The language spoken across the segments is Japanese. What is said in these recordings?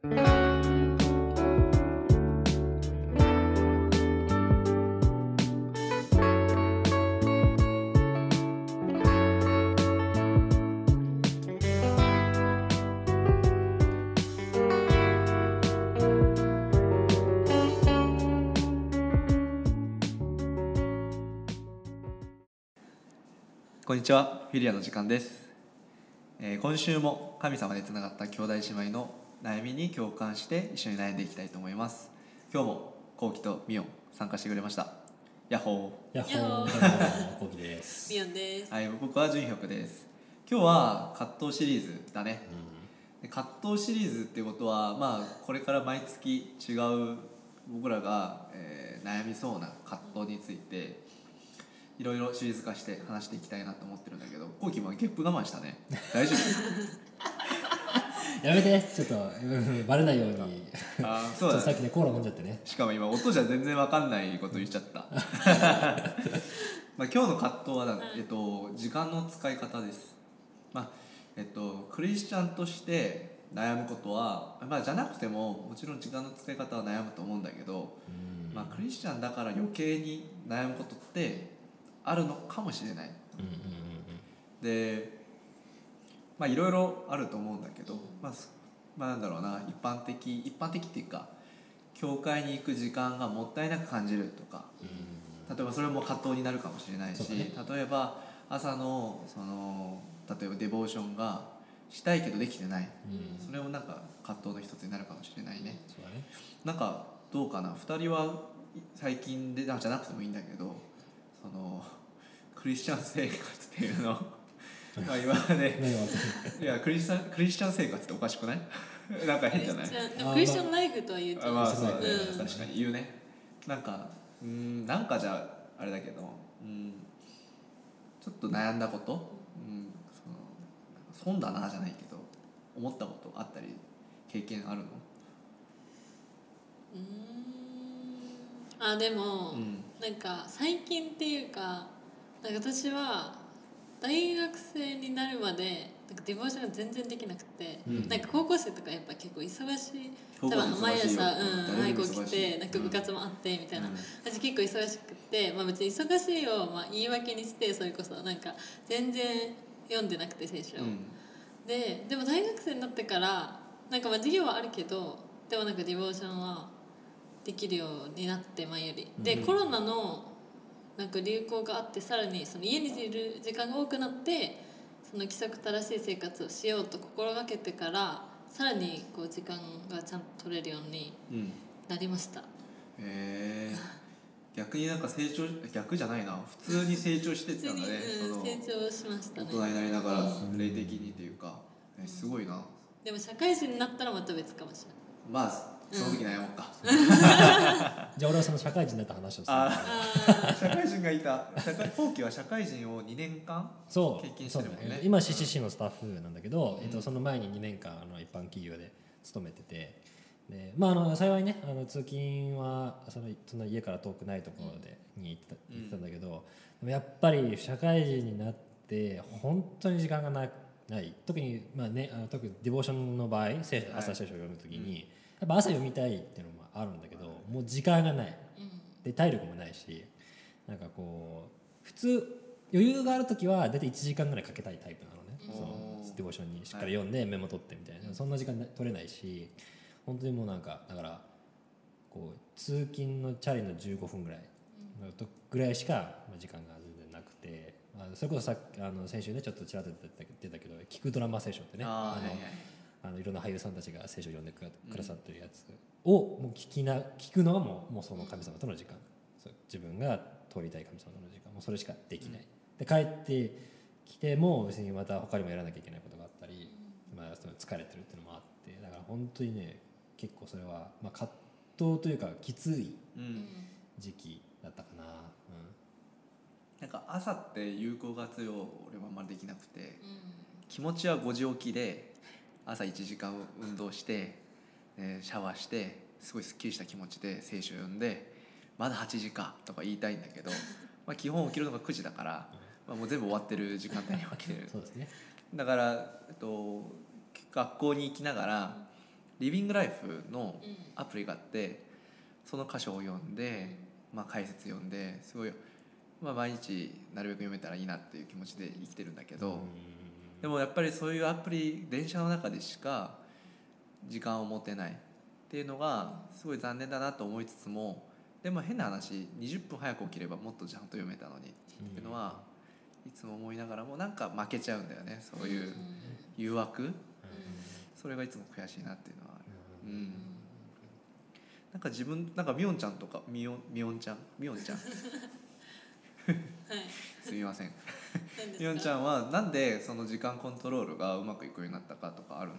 こんにちは。フィリアの時間です、えー今週も神様でつながった兄弟姉妹の悩みに共感して一緒に悩んでいきたいと思います。今日もコウキとミオン参加してくれました。ヤッホヤッホヤッホー。ーコウキです。ミオンです。ー。はい僕は純ヒョクです。今日は葛藤シリーズだね。で葛藤シリーズっていうことはまあこれから毎月違う僕らが、えー悩みそうな葛藤についていろいろシリーズ化して話していきたいなと思ってるんだけどコウキもゲップ我慢したね。大丈夫？やめて、ちょっとうん バレないように。あそうだね。ょっとさっきねコーラ飲んじゃってね。しかも今音じゃ全然わかんないこと言っちゃった。まあ今日の葛藤はだ、えっと、時間の使い方です。まあえっとクリスチャンとして悩むことは、まあ、じゃなくてももちろん時間の使い方は悩むと思うんだけど、うん。まあ、クリスチャンだから余計に悩むことってあるのかもしれない。うんうんうん。でまあいろいろあると思うんだけど、まあ、すまあなんだろうな一般的一般的っていうか教会に行く時間がもったいなく感じるとかうん。例えばそれも葛藤になるかもしれないし、そうだ例えば朝のその例えばデボーションがしたいけどできてない。うん。それもなんか葛藤の一つになるかもしれないね。ね。なんかどうかな2人は最近であじゃなくてもいいんだけどそのクリスチャン生活っていうの まあ今までいやクリスチャンクリスチャン生活っておかしくない？なんか変じゃない？クリスチャンライフとは言うとあまあそうだね、うん。確かに言うね。なんかうんなんかじゃあれだけどうんちょっと悩んだこと、うん、その損だなじゃないけど思ったことあったり経験あるの？うーん。あでも、うん。なんか最近っていうかなんか私は大学生になるまでなんかディボーションが全然できなくて、うん。なんか高校生とかやっぱ結構忙しい。多分毎朝、うん、誰早く起きも忙しい。てなんか部活もあってみたいな、うん。私結構忙しくて、まあ、別に忙しいをまあ言い訳にしてそれこそなんか全然読んでなくて聖書を、うん。ででも大学生になってからなんかまあ授業はあるけどでもなんかディボーションはできるようになって前より。で、うん。コロナのなんか流行があってさらにその家にいる時間が多くなってその規則正しい生活をしようと心がけてからさらにこう時間がちゃんと取れるようにうんなりました。へえ逆になんか成長逆じゃないな。普通に成長してたんだね。成長しましたね。大人になりながら霊的にっていうか、ね、すごいな。でも社会人になったらまた別かもしれない。まあその時悩もうか、じゃあ俺はその社会人になった話をする。社会人がいた。社会後期は社会人を2年間そう。経験してるもんね。だね。今 CCC のスタッフなんだけど、えっと、その前に2年間あの一般企業で勤めてて。で、まあ、あの幸いねあの通勤はそのその家から遠くないところでに行ってた行ってたんだけど、やっぱり社会人になって本当に時間がなない。特に、まあね、あの特にディボーションの場合朝聖書を読む時に、やっぱ朝読みたいっていうのもあるんだけどもう時間がない。ーうん。で体力もないしなんかこう普通余裕がある時は大体1時間ぐらいかけたいタイプなのね、うん。そのディボーションにしっかり読んでメモ取ってみたいな、そんな時間な取れないし本当にもうなんかだからこう通勤のチャリの15分ぐらいぐらいしかまあ時間が全然なくて、まあ、それこそさっきあの先週ねちょっとちらっと出たけど「聞くドラマ聖書」ってねあのはいはいあのいろんな俳優さんたちが聖書を読んでくださってるやつをもう聞きな聞くのがもうもうその神様との時間。そう自分が通りたい神様との時間。もうそれしかできない、で帰ってきても別にまた他にもやらなきゃいけないことがあったり、まあ、その疲れてるっていうのもあってだから本当にね結構それは、まあ、葛藤というかきついうん時期だったかな、なんか朝って有効活用俺はあんまりできなくてうん。気持ちは5時起きで朝1時間運動して、えーシャワーしてすごいすっきりした気持ちで聖書を読んでまだ8時かとか言いたいんだけど まあ基本起きるのが9時だから、まあ、もう全部終わってる時間帯に起きてる。そうですね。だから、えっと、学校に行きながらリビングライフのうん。アプリがあってその箇所を読んで、まあ、解説読んですごい、まあ、毎日なるべく読めたらいいなっていう気持ちで生きてるんだけど、でもやっぱりそういうアプリ電車の中でしか時間を持てないっていうのがすごい残念だなと思いつつもでも変な話20分早く起きればもっとちゃんと読めたのにっていうのはいつも思いながらもなんか負けちゃうんだよねそういう誘惑。それがいつも悔しいなっていうのはある。うん。なんか自分なんかみおんちゃんとかみおんみおんちゃん？みおんちゃん？はい。すみません何ですか？みおんちゃんはなんでその時間コントロールがうまくいくようになったかとかあるの？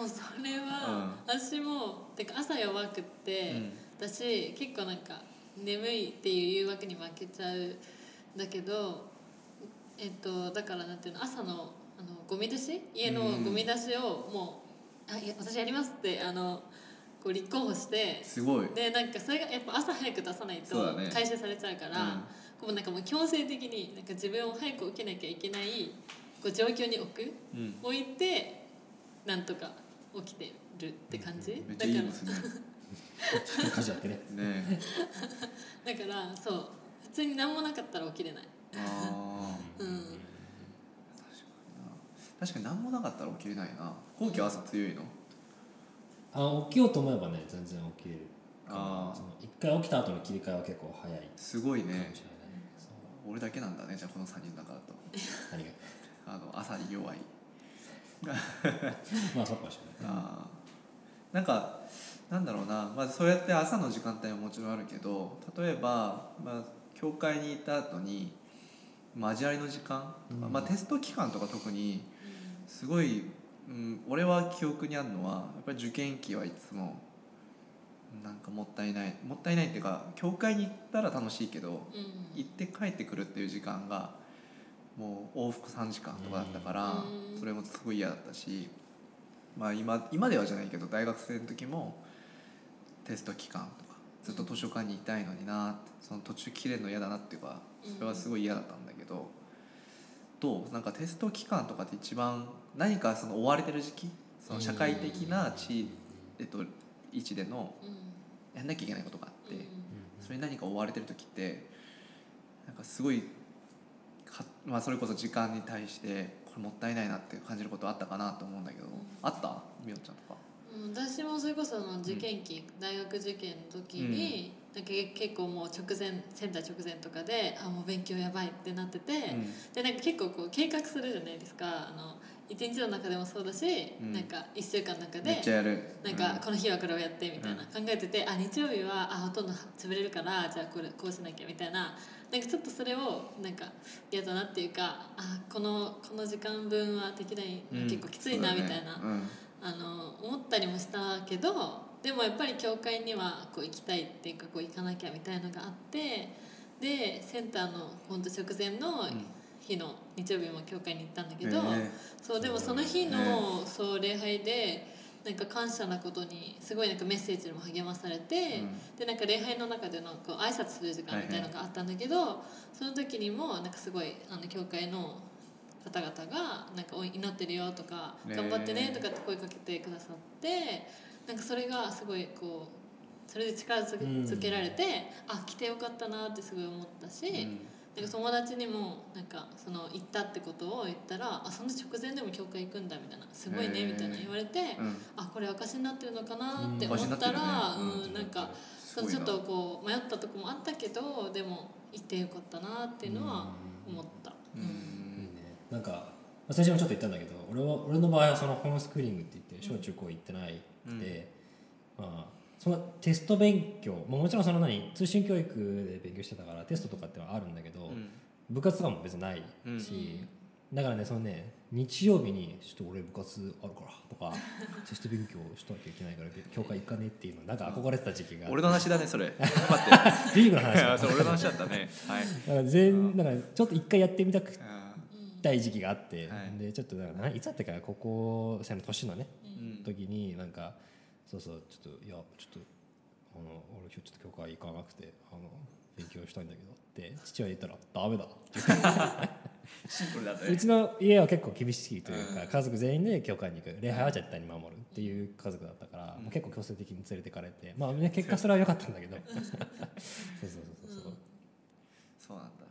もうそれは、私もてか朝弱くって、うん。私結構なんか眠いっていう誘惑に負けちゃうんだけどえっとだからなんていうの朝のあのゴミ出し？家のゴミ出しをもう「あいや私やります」ってあのこう立候補してすごい。でなんかそれがやっぱ朝早く出さないと回収されちゃうから、こうなんかもう強制的になんか自分を早く起きなきゃいけないこう状況に置くうん。置いてなんとか起きてるって感じ、めっちだからゃいいですね。だからそう。普通に何もなかったら起きれない。あー。うん。確かに何もなかったら起きれないな。後期は朝強いの？あ起きようと思えばね全然起きれるあー。その一回起きた後の切り替えは結構早いすごいね。俺だけなんだねじゃあこの3人の中だと。何が？あの朝に弱い。まあそうかもしれないあー。なんかなんだろうな、まあ、そうやって朝の時間帯ももちろんあるけど例えば、まあ、教会に行った後に交わりの時間とか、うん。まあ、テスト期間とか特にすごい、うん、俺は記憶にあるのはやっぱり受験期はいつもなんかもったいない。もったいないっていうか教会に行ったら楽しいけどうん。行って帰ってくるっていう時間がもう往復3時間とかだったからうん。それもすごい嫌だったし、まあ、今今ではじゃないけど大学生の時もテスト期間とかずっと図書館にいたいのになってその途中切れるの嫌だなっていうかそれはすごい嫌だったんだけどどう？なんかテスト期間とかって一番何かその追われてる時期その社会的な地、えっと、位置でのうん。やんなきゃいけないことがあって。うん。それに何か追われてる時ってなんかすごいか、まあ、それこそ時間に対してこれもったいないなって感じることあったかなと思うんだけど、あった？みおちゃんとか。うん私もそれこそあの受験期、大学受験の時に、なんか結構もう直前センター直前とかであもう勉強やばいってなってて、でなんか結構こう計画するじゃないですか。あの一日の中でもそうだし、うん。なんか1週間の中めっでちゃやる。なんかこの日はこれをやってみたいな、考えててあ日曜日はあほとんど潰れるからじゃあこれこうしなきゃみたいななんかちょっとそれをなんか嫌だなっていうかあこのこの時間分はできない、うん。結構きついなみたいな、うん。あの思ったりもしたけどでもやっぱり教会にはこう行きたいっていうかこう行かなきゃみたいのがあってでセンターの本当直前の日の日曜日も教会に行ったんだけど、ねそうでもその日の、そう礼拝でなんか感謝なことにすごいなんかメッセージにも励まされて、でなんか礼拝の中でのこう挨拶する時間みたいなのがあったんだけど、その時にもなんかすごいあの教会の方々がなんかお祈ってるよとかね頑張ってねとかって声かけてくださってなんかそれがすごいこうそれで力づけられて、あ来てよかったなってすごい思ったし。うんなんか友達にもなんかその行ったってことを言ったら「あその直前でも教会行くんだ」みたいな「すごいね」みたいな言われて、うん。あこれ証になってるのかなってうん思ったら、証になってるね。うんなんかちょっとこう迷ったとこもあったけどでも行ってよかったなっていうのは思った。うん。いいね。なんかまあ先週もちょっと言ったんだけど俺は俺の場合はそのホームスクーリングって言って小中高行ってないくて、まあそのテスト勉強、まあ、もちろんその何通信教育で勉強してたからテストとかってはあるんだけど、うん。部活とかも別にないし、だからねそのね日曜日にちょっと俺部活あるからとか テスト勉強しなきゃいけないから教会行かねっていうのなんか憧れてた時期が俺の話だねそれ。待ってリーグの話だそれ俺の話だったね。はい。だから全だからちょっと一回やってみたくあたい時期があって、はい。でちょっとだからいつだったか高校生の年のねーうん。時になんかそうそうちょっといやちょっとあの俺今日ちょっと教会行かなくてあの勉強したいんだけどって父親言ったら「ダメだ」シンプルだったね。うちの家は結構厳しいというか、うん家族全員で教会に行く礼拝は絶対に守るっていう家族だったから、もう結構強制的に連れてかれてまあね結果それは良かったんだけど。そうそうそうそうそう。なんだ。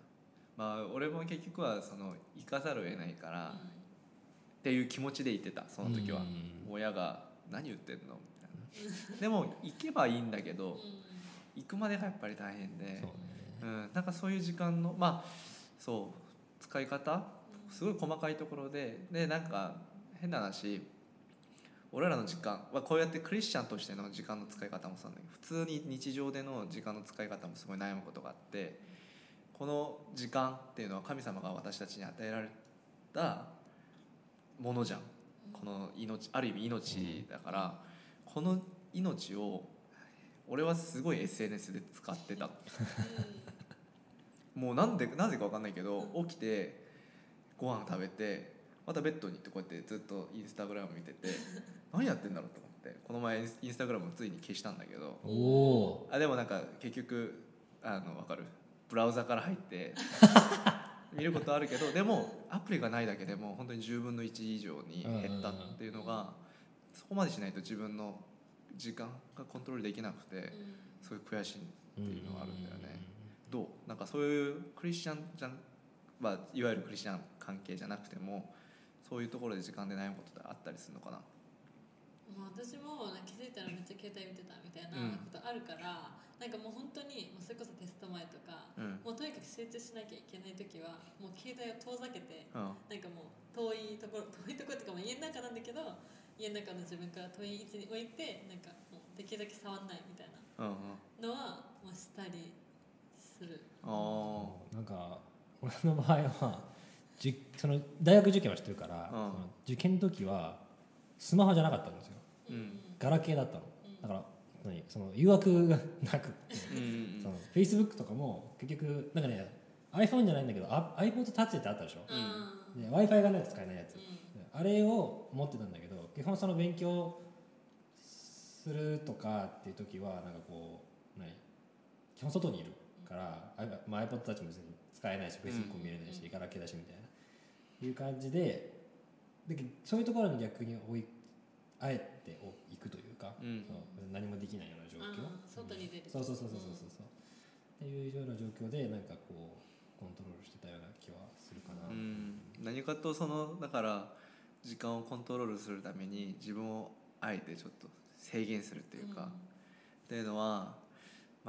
まあ俺も結局はその行かざるを得ないから、っていう気持ちで行ってたその時は、うん。親が「何言ってんの?」でも行けばいいんだけど行くまでがやっぱり大変で。そうね。うん、なんかそういう時間のまあそう使い方すごい細かいところででなんか変な話俺らの時間はこうやってクリスチャンとしての時間の使い方もそうなんだけど普通に日常での時間の使い方もすごい悩むことがあってこの時間っていうのは神様が私たちに与えられたものじゃん。この命ある意味命だから、この命を俺はすごい SNS で使ってた。もうなんでなぜか分かんないけど起きてご飯食べてまたベッドに行ってこうやってずっとインスタグラム見てて 何やってんだろうと思ってこの前インスタグラムをついに消したんだけどおおあでもなんか結局あの分かる。ブラウザから入って 見ることあるけどでもアプリがないだけでも本当に10分の1以上に減ったっていうのがそこまでしないと自分の時間がコントロールできなくてすごい悔しいっていうのがあるんだよね。どう？なんかそういうクリスチャンじゃん、まあ、いわゆるクリスチャン関係じゃなくてもそういうところで時間で悩むことってあったりするのかな？もう私もなんか気づいたらめっちゃ携帯見てたみたいなことあるから、なんかもう本当にもうそれこそテスト前とか、うん。もうとにかく集中しなきゃいけない時はもう携帯を遠ざけてうん。なんかもう遠いところ遠いところっていうかもう家の中なんだけど家の中の自分から遠い位置に置いてなんかもうできるだけ触んないみたいなうんうん。のはまあしたりする。あなんか俺の場合はじその大学受験をしてるから、うん。その受験の時はスマホじゃなかったんですよ。うん。ガラケーだったの。だから何その誘惑がなくその Facebook とかも結局なんかね iPhone じゃないんだけどあ iPod Touch ってあったでしょ？うん。で w i f i がないと使えないやつ。うん。あれを持ってたんだけど基本その勉強するとかっていう時はなんかこう何？基本外にいるから、あまあ、iPod Touch も別に使えないし Facebook も見れないし、ガラケーだしみたいな。いう感じででそういうところに逆に追いあえてお行くというか、うん。その何もできないような状況、あー外に出るそうそうそうそうそうそう、っていうような状況でなんかこうコントロールしてたような気はするかな、うん。何かとそのだから時間をコントロールするために自分をあえてちょっと制限するっていうか、っていうのは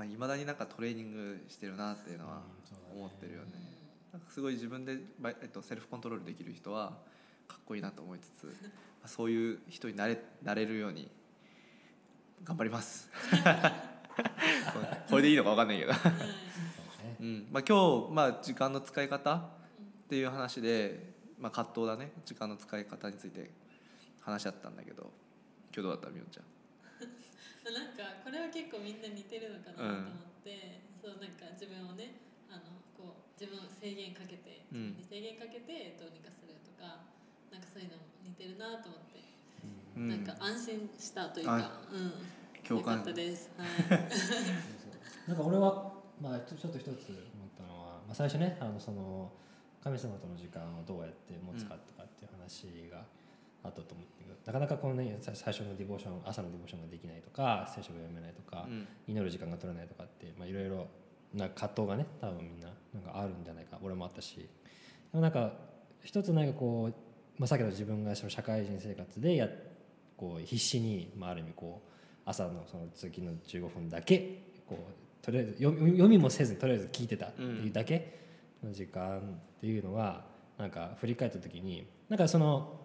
まあ、未だになんかトレーニングしてるなっていうのは思ってるよね。なんかすごい自分で、まあえっと、セルフコントロールできる人はかっこいいなと思いつつ、まあそういう人になれなれるように頑張ります。これでいいのか分かんないけど、そうねうん。まあ、今日、まあ、時間の使い方っていう話で、まあ、葛藤だね。時間の使い方について話し合ったんだけど。今日どうだったみおんちゃん？なんかこれは結構みんな似てるのかなと思って、そうなんか自分をねあのこう自分を制限かけて、うん。自分に制限かけてどうにかするとかなんかそういうのも似てるなと思って、うん。なんか安心したというか、うん、共感。ったです。はい。なんか俺は、まあ、ちょちょっと一つ思ったのは、まあ、最初ねあのその神様との時間をどうやって持つかとかっていう話があったと思うんだけど、なかなかこの、ね、最最初のディボーション朝のディボーションができないとか聖書が読めないとか、うん祈る時間が取れないとかってまあいろいろな葛藤がね多分みんななんかあるんじゃないか俺もあったしでもなんか一つなんかこう、まあ、さっきの自分がその社会人生活でやこう必死に、まあ、ある意味こう朝のその通勤の15分だけこうとりあえず読み読みもせずにとりあえず聞いてたっていうだけの時間っていうのがなんか振り返った時になんかその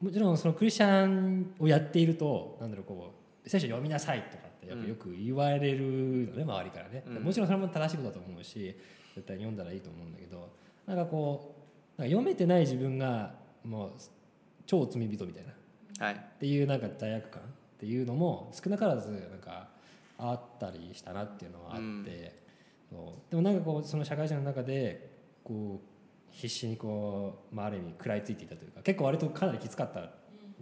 もちろんそのクリスチャンをやっているとなんだろうこう聖書読みなさいとかってよくうん。よく言われるのね周りからね、うん。もちろんそれも正しいことだと思うし絶対に読んだらいいと思うんだけどなんかこうなんか読めてない自分がもう超罪人みたいな。はい。っていうなんか罪悪感っていうのも少なからずなんかあったりしたなっていうのはあって、でもなんかこうその社会人の中でこう必死にこう、まあ、ある意味食らいついていたというか結構割とかなりきつかった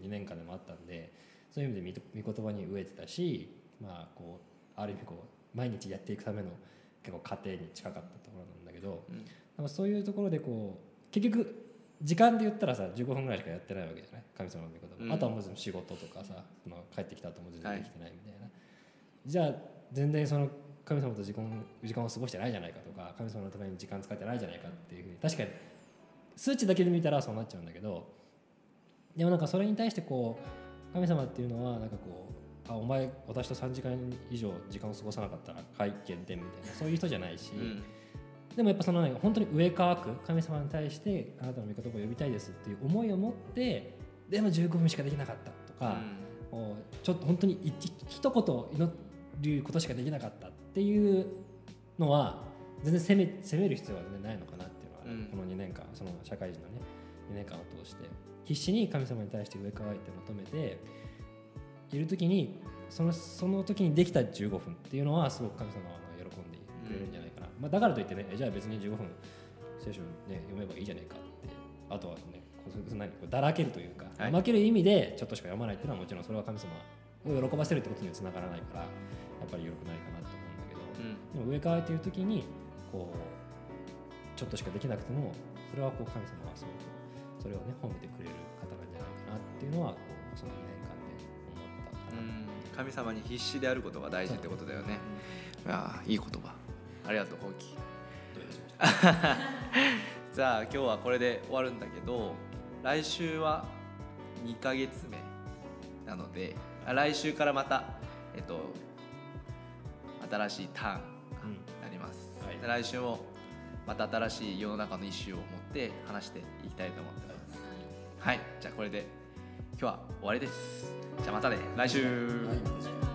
2年間でもあったんでそういう意味で見御言葉に飢えてたし、まあ、こうある意味こう毎日やっていくための結構過程に近かったところなんだけど、うんそういうところでこ結局時間で言ったらさ15分ぐらいしかやってないわけじゃない？神様の御言葉、うん。あとはもう仕事とかさその帰ってきた後も全然できてないみたいな、じゃあ全然その神様と時間時間を過ごしてないじゃないかとか神様のために時間使ってないじゃないかっていうふうに確かに数値だけで見たらそうなっちゃうんだけどでもなんかそれに対してこう神様っていうのはなんかこうあお前私と3時間以上時間を過ごさなかったらはい減点みたいなそういう人じゃないし、うん。でもやっぱそのね本当に上乾く神様に対してあなたの御言葉を呼びたいですっていう思いを持ってでも15分しかできなかったとか、もうちょっと本当に一一言祈ることしかできなかった。っていうのは全然責め責める必要は全然ないのかなっていうのは、うん。この2年間その社会人のね2年間を通して。必死に神様に対して上乾いて求めている時にそのその時にできた15分っていうのはすごく神様は喜んでくれるんじゃないかな、まあ、だからといってねえじゃあ別に15分聖書、ね、読めばいいじゃないかってあとはねこうそ何こうだらけるというか、はい。負ける意味でちょっとしか読まないっていうのはもちろんそれは神様を喜ばせるってことにはつながらないからやっぱり良くないかなと。思うん。でも上からという時にこうちょっとしかできなくてもそれはこう神様はすごくそれをね褒めてくれる方なんじゃないかなっていうのはこうその2年間で思ったかな、うん。神様に必死であることが大事ってことだよね。いやーいい言葉。ありがとう本気どういたしましたじゃあ今日はこれで終わるんだけど来週は2ヶ月目なのであ来週からまたえっと新しいターンがなります、はい。で来週もまた新しい世の中のイシューを持って話していきたいと思ってます。はい。じゃあこれで今日は終わりです。じゃあまたね。来週、はい